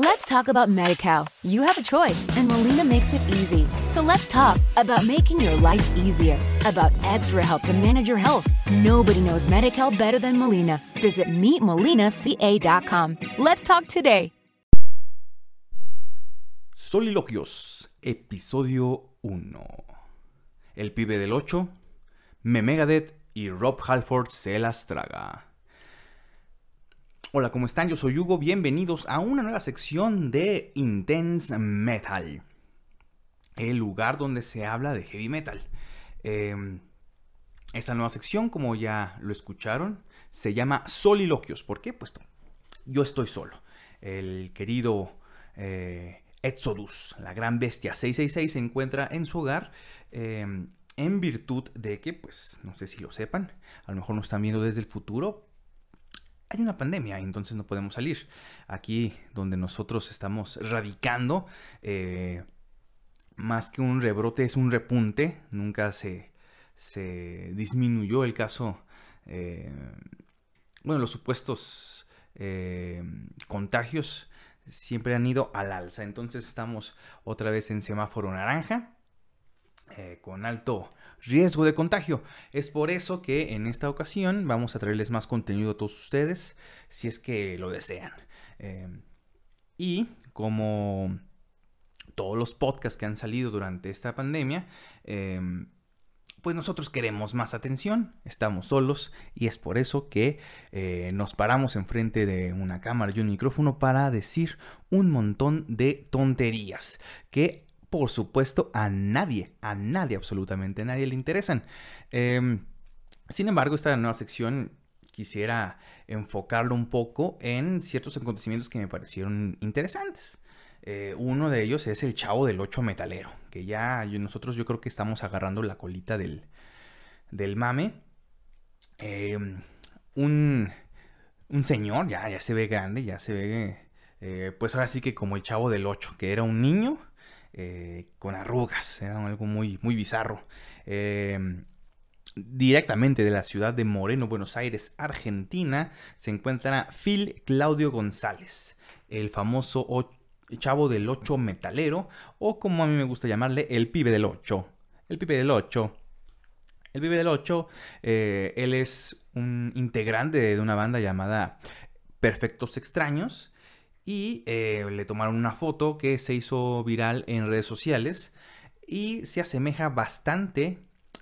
Let's talk about MediCal. You have a choice, and Molina makes it easy. So let's talk about making your life easier, about extra help to manage your health. Nobody knows MediCal better than Molina. Visit meetmolinaca.com. Let's talk today. Soliloquios, episodio 1. El pibe del 8, Memegadet y Rob Halford se las traga. Hola, ¿cómo están? Yo soy Hugo, bienvenidos a una nueva sección de Intense Metal, el lugar donde se habla de heavy metal. Em, esta nueva sección, como ya lo escucharon, se llama Soliloquios. ¿Por qué? Pues yo estoy solo. El querido eh, Exodus, la gran bestia 666, se encuentra en su hogar. Em, en virtud de que, pues, no sé si lo sepan, a lo mejor nos están viendo desde el futuro, hay una pandemia, entonces no podemos salir. Aquí donde nosotros estamos radicando, eh, más que un rebrote es un repunte, nunca se, se disminuyó el caso, eh, bueno, los supuestos eh, contagios siempre han ido al alza, entonces estamos otra vez en semáforo naranja, con alto riesgo de contagio. Es por eso que en esta ocasión vamos a traerles más contenido a todos ustedes, si es que lo desean. Em, y como todos los podcasts que han salido durante esta pandemia, em, pues nosotros queremos más atención, estamos solos y es por eso que eh, nos paramos enfrente de una cámara y un micrófono para decir un montón de tonterías que por supuesto, a nadie, a nadie, absolutamente a nadie le interesan. Em, sin embargo, esta nueva sección quisiera enfocarlo un poco en ciertos acontecimientos que me parecieron interesantes. Eh, uno de ellos es el chavo del 8 metalero, que ya nosotros yo creo que estamos agarrando la colita del, del mame. Em, un, un, señor, ya, ya se ve grande, ya se ve, eh, pues ahora sí que como el chavo del 8, que era un niño eh, con arrugas, era algo muy, muy bizarro. Em, directamente de la ciudad de Moreno, Buenos Aires, Argentina, se encuentra Phil Claudio González, el famoso chavo del 8 metalero, o como a mí me gusta llamarle, el pibe del 8. El pibe del 8. El pibe del 8, eh, él es un integrante de una banda llamada Perfectos Extraños y eh, le tomaron una foto que se hizo viral en redes sociales y se asemeja bastante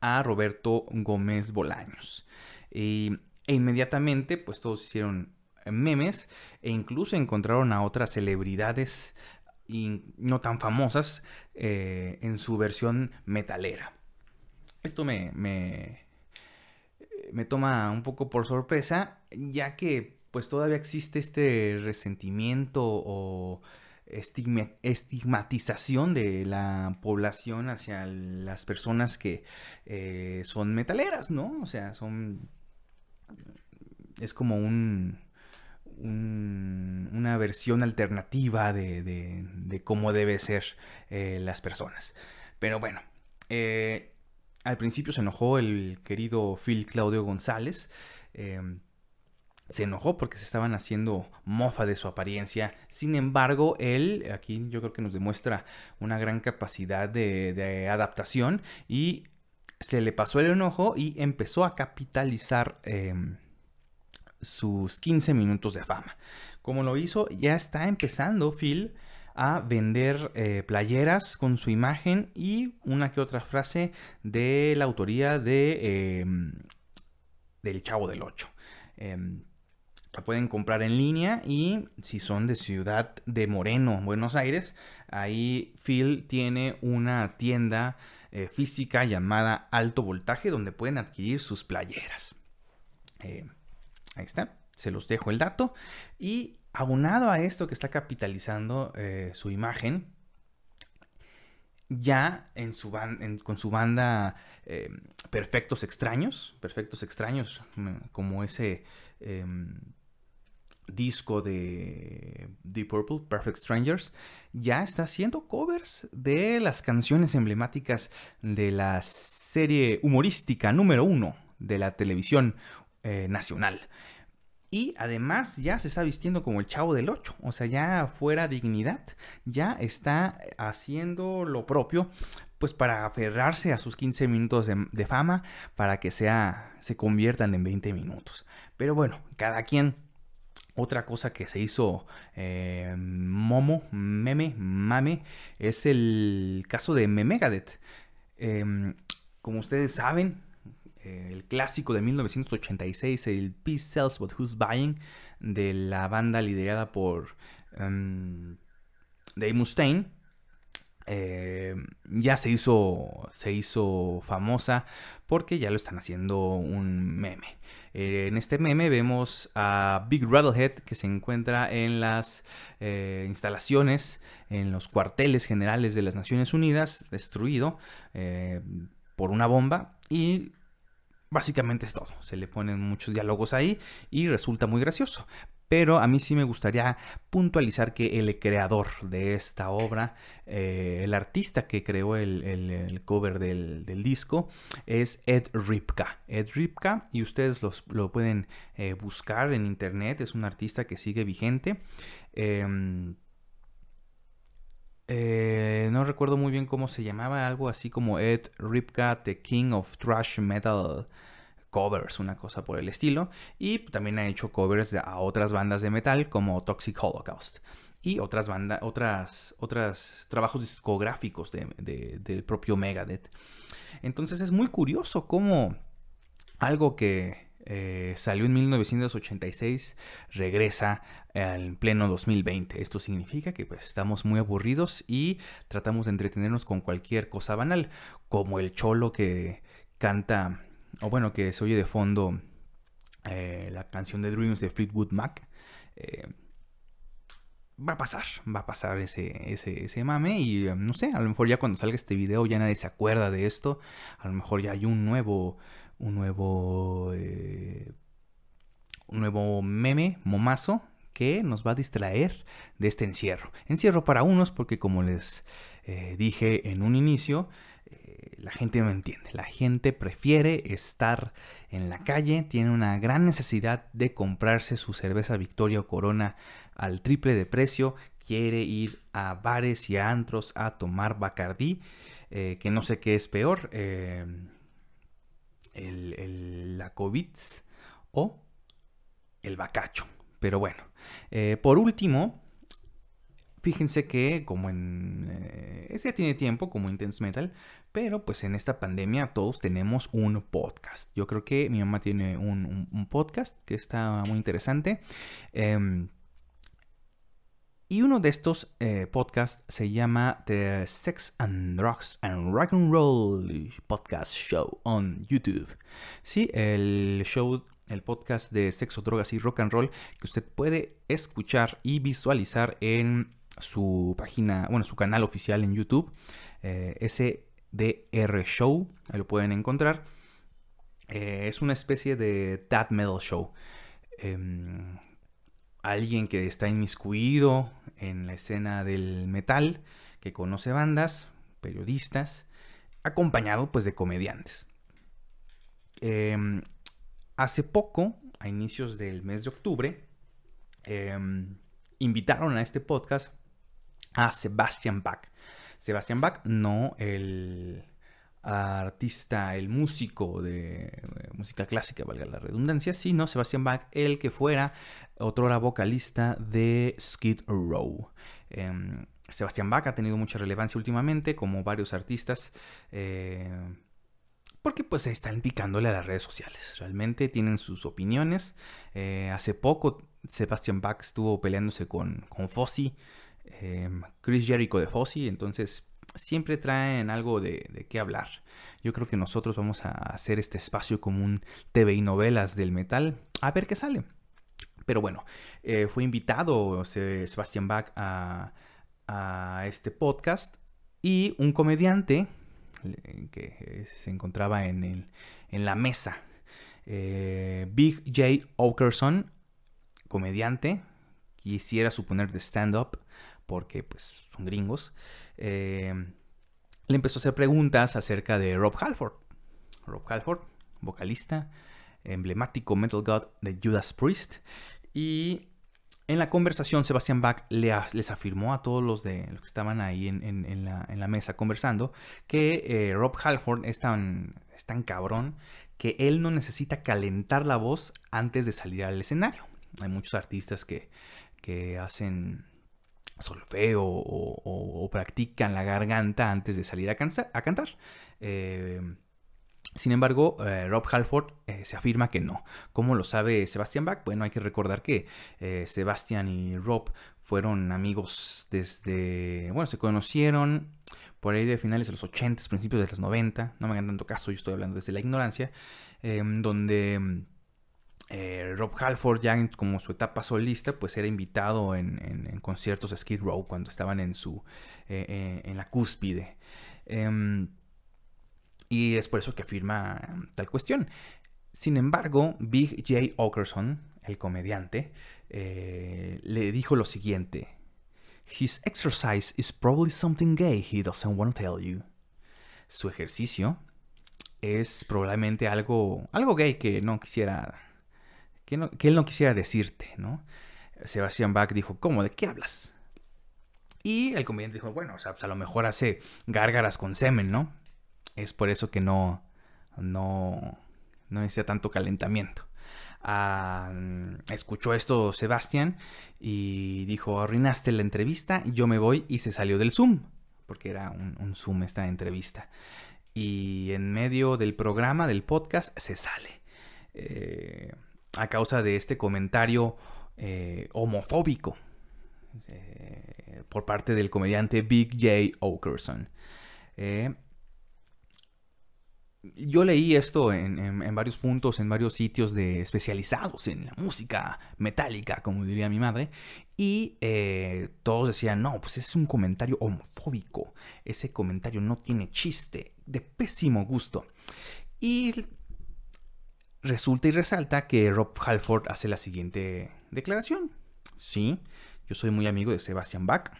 a Roberto Gómez Bolaños. e inmediatamente, pues todos hicieron memes e incluso encontraron a otras celebridades y no tan famosas eh, en su versión metalera. Esto me, me, me toma un poco por sorpresa, ya que pues todavía existe este resentimiento o estigmatización de la población hacia las personas que eh, son metaleras, ¿no? O sea, son... Es como un, una versión alternativa de, cómo debe ser eh, las personas. Pero bueno, eh, al principio se enojó el querido Phil Claudio González se enojó porque se estaban haciendo mofa de su apariencia. Sin embargo, él aquí yo creo que nos demuestra una gran capacidad de, adaptación y se le pasó el enojo y empezó a capitalizar em, sus 15 minutos de fama. Como lo hizo, ya está empezando Phil a vender eh, playeras con su imagen y una que otra frase de la autoría de em, del Chavo del 8 la pueden comprar en línea y si son de Ciudad de Moreno, Buenos Aires, ahí Phil tiene una tienda eh, física llamada Alto Voltaje donde pueden adquirir sus playeras. Eh, ahí está, se los dejo el dato. Y abonado a esto que está capitalizando eh, su imagen, ya en su con su banda Perfectos Extraños, Perfectos Extraños, mm, como ese em, disco de Deep Purple, Perfect Strangers, ya está haciendo covers de las canciones emblemáticas de la serie humorística número uno de la televisión eh, nacional. Y además ya se está vistiendo como el chavo del 8, o sea, ya fuera dignidad, ya está haciendo lo propio, pues para aferrarse a sus 15 minutos de, fama, para que sea, se conviertan en 20 minutos. Pero bueno, cada quien otra cosa que se hizo eh, Momo, meme, mame, es el caso de Memegadet. Em, como ustedes saben, eh, el clásico de 1986, el Peace Sells But Who's Buying, de la banda liderada por um, Dave Mustaine, eh, ya se hizo, se hizo famosa porque ya lo están haciendo un meme. Eh, en este meme vemos a Big Rattlehead que se encuentra en las eh, instalaciones, en los cuarteles generales de las Naciones Unidas, destruido por una bomba y básicamente es todo. Se le ponen muchos diálogos ahí y resulta muy gracioso. Pero a mí sí me gustaría puntualizar que el creador de esta obra, eh, el artista que creó el, cover del, disco, es Ed Ripka. Ed Ripka, y ustedes lo pueden eh, buscar en internet, es un artista que sigue vigente. Em, eh, no recuerdo muy bien cómo se llamaba, algo así como Ed Ripka, The King of Thrash Metal covers, una cosa por el estilo. Y también ha hecho covers a otras bandas de metal como Toxic Holocaust. Y otras bandas, otras, otros trabajos discográficos del propio Megadeth. Entonces es muy curioso cómo algo que eh, salió en 1986 regresa en pleno 2020. Esto significa que pues, estamos muy aburridos y tratamos de entretenernos con cualquier cosa banal, como el cholo que canta o bueno, que se oye de fondo eh, la canción de Dreams de Fleetwood Mac. Eh, va a pasar, va a pasar ese, ese, mame y eh, no sé, a lo mejor ya cuando salga este video ya nadie se acuerda de esto, a lo mejor ya hay un nuevo, un nuevo, un nuevo meme, momazo, que nos va a distraer de este encierro. Encierro para unos porque como les dije en un inicio, la gente no entiende. La gente prefiere estar en la calle, tiene una gran necesidad de comprarse su cerveza Victoria o Corona al triple de precio, quiere ir a bares y a antros a tomar Bacardí, eh, que no sé qué es peor, eh, el, la COVID o el bacacho. Pero bueno, eh, por último, Fíjense que como en... Eh, ese ya tiene tiempo como Intense Metal, pero pues en esta pandemia todos tenemos un podcast. Yo creo que mi mamá tiene un, podcast que está muy interesante. Em, y uno de estos eh, podcasts se llama The Sex and Drugs and Rock and Roll Podcast Show on YouTube. Sí, el show, el podcast de sexo, drogas y rock and roll que usted puede escuchar y visualizar en su página, bueno, su canal oficial en YouTube, eh, SDR Show, ahí lo pueden encontrar. Eh, es una especie de Death Metal Show. Em, alguien que está inmiscuido en la escena del metal, que conoce bandas, periodistas, acompañado pues de comediantes. Em, hace poco, a inicios del mes de octubre, em, invitaron a este podcast a Sebastian Bach. Sebastian Bach, no el artista, el músico de música clásica, valga la redundancia, sino Sebastian Bach, el que fuera otrora vocalista de Skid Row. Em, Sebastian Bach ha tenido mucha relevancia últimamente, como varios artistas, eh, porque pues están picándole a las redes sociales. Realmente tienen sus opiniones. Eh, hace poco Sebastian Bach estuvo peleándose con, con Fossi Em, Chris Jericho de Fossi, entonces siempre traen algo de, qué hablar. Yo creo que nosotros vamos a hacer este espacio como un TV y novelas del metal, a ver qué sale. Pero bueno, eh, fue invitado Sebastian Bach a, este podcast y un comediante que se encontraba en, en la mesa, eh, Big J. Okerson, comediante, quisiera suponer de stand-up, porque pues son gringos, eh, le empezó a hacer preguntas acerca de Rob Halford. Rob Halford, vocalista, emblemático Metal God de Judas Priest. Y en la conversación, Sebastian Bach les afirmó a todos los, de, los que estaban ahí en, la, mesa conversando que eh, Rob Halford es tan, es tan cabrón que él no necesita calentar la voz antes de salir al escenario. Hay muchos artistas que, que hacen solfeo o, practican la garganta antes de salir a, a cantar. Eh, sin embargo, eh, Rob Halford eh, se afirma que no. ¿Cómo lo sabe Sebastian Bach? Bueno, hay que recordar que Sebastian y Rob fueron amigos desde... Bueno, se conocieron por ahí de finales de los 80, principios de los 90. No me hagan tanto caso, yo estoy hablando desde la ignorancia. Em, donde eh, Rob Halford, ya como su etapa solista, pues era invitado en, conciertos de Skid Row cuando estaban en su eh, eh, en la cúspide. Em, y es por eso que afirma tal cuestión. Sin embargo, Big J. Okerson, el comediante, le dijo lo siguiente. His exercise is probably something gay he doesn't want to tell you. Su ejercicio es probablemente algo, algo gay que no quisiera que, él no quisiera decirte, ¿no? Sebastian Bach dijo, ¿cómo? ¿De qué hablas? Y el comediante dijo, bueno, o sea, pues a lo mejor hace gárgaras con semen, ¿no? Es por eso que no, no, no necesita tanto calentamiento. Ah, escuchó esto Sebastián y dijo, arruinaste la entrevista, yo me voy y se salió del Zoom, porque era un, Zoom esta entrevista. Y en medio del programa, del podcast, se sale. Eh, a causa de este comentario eh, homofóbico eh, por parte del comediante Big J. Okerson. Eh, yo leí esto en, varios puntos, en varios sitios de especializados en la música metálica, como diría mi madre, y todos decían, no, pues es un comentario homofóbico, ese comentario no tiene chiste, de pésimo gusto. Y resulta y resalta que Rob Halford hace la siguiente declaración. Sí, yo soy muy amigo de Sebastian Bach.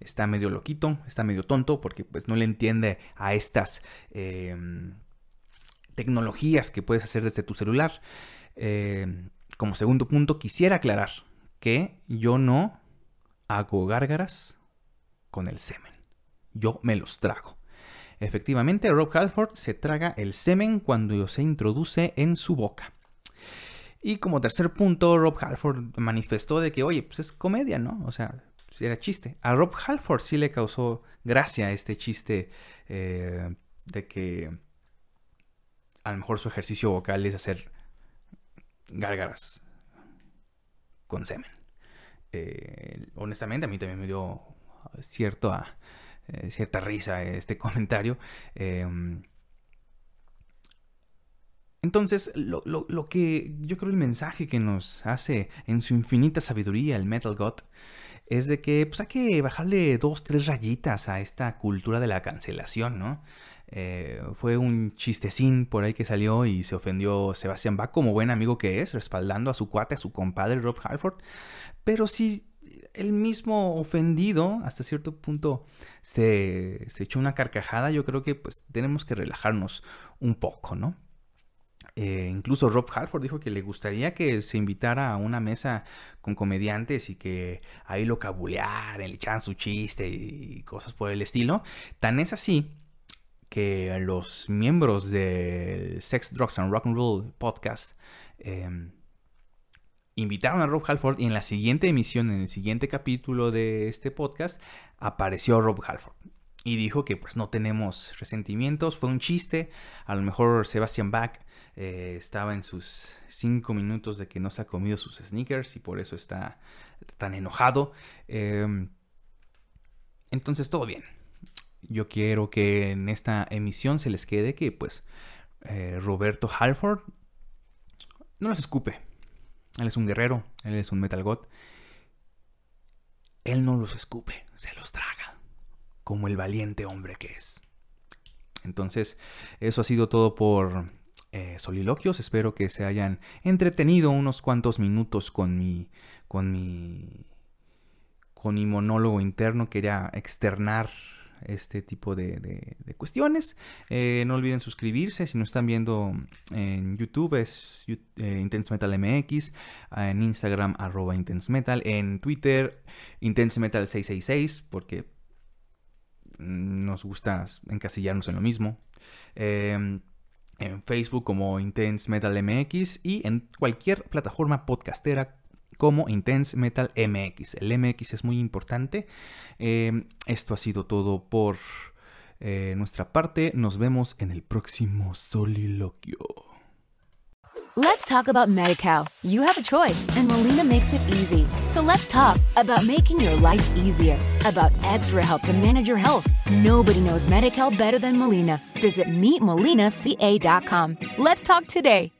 Está medio loquito, está medio tonto porque pues no le entiende a estas em, tecnologías que puedes hacer desde tu celular. Em, como segundo punto, quisiera aclarar que yo no hago gárgaras con el semen. Yo me los trago. Efectivamente, Rob Halford se traga el semen cuando se introduce en su boca. Y como tercer punto, Rob Halford manifestó de que, oye, pues es comedia, ¿no? O sea, era chiste. A Rob Halford sí le causó gracia este chiste eh, de que a lo mejor su ejercicio vocal es hacer gárgaras con semen. Eh, honestamente, a mí también me dio cierto a eh, cierta risa este comentario. Em, entonces, lo, que yo creo el mensaje que nos hace en su infinita sabiduría el Metal God es de que pues, hay que bajarle dos, tres rayitas a esta cultura de la cancelación, ¿no? Eh, fue un chistecín por ahí que salió y se ofendió Sebastián Bach como buen amigo que es, respaldando a su cuate, a su compadre Rob Halford. Pero sí el mismo ofendido hasta cierto punto se, echó una carcajada, yo creo que pues tenemos que relajarnos un poco, ¿no? Eh, incluso Rob Halford dijo que le gustaría que se invitara a una mesa con comediantes y que ahí lo cabulearan, le echaran su chiste y cosas por el estilo. Tan es así que los miembros del Sex, Drugs and Rock and Roll podcast em, invitaron a Rob Halford y en la siguiente emisión, en el siguiente capítulo de este podcast, apareció Rob Halford. Y dijo que pues no tenemos resentimientos, fue un chiste, a lo mejor Sebastian Bach eh, estaba en sus cinco minutos de que no se ha comido sus sneakers y por eso está tan enojado. Em, entonces todo bien. Yo quiero que en esta emisión se les quede que pues eh, Roberto Halford no los escupe, él es un guerrero, él es un metal god. Él no los escupe, se los traga, como el valiente hombre que es. Entonces, eso ha sido todo por eh, soliloquios. Espero que se hayan entretenido unos cuantos minutos con mi, con mi, con mi monólogo interno. Quería externar este tipo de, cuestiones. Eh, no olviden suscribirse si nos están viendo en YouTube, es eh, Intense Metal MX, en Instagram arroba Intense Metal, en Twitter Intense Metal 666, porque nos gusta encasillarnos en lo mismo. Em, en Facebook como Intense Metal MX y en cualquier plataforma podcastera como Intense Metal MX. El MX es muy importante. Em, esto ha sido todo por eh, nuestra parte. Nos vemos en el próximo soliloquio. Let's talk about MediCal. You have a choice, and Molina makes it easy. So let's talk about making your life easier, about extra help to manage your health. Nobody knows MediCal better than Molina. Visit meetmolinaca.com. Let's talk today.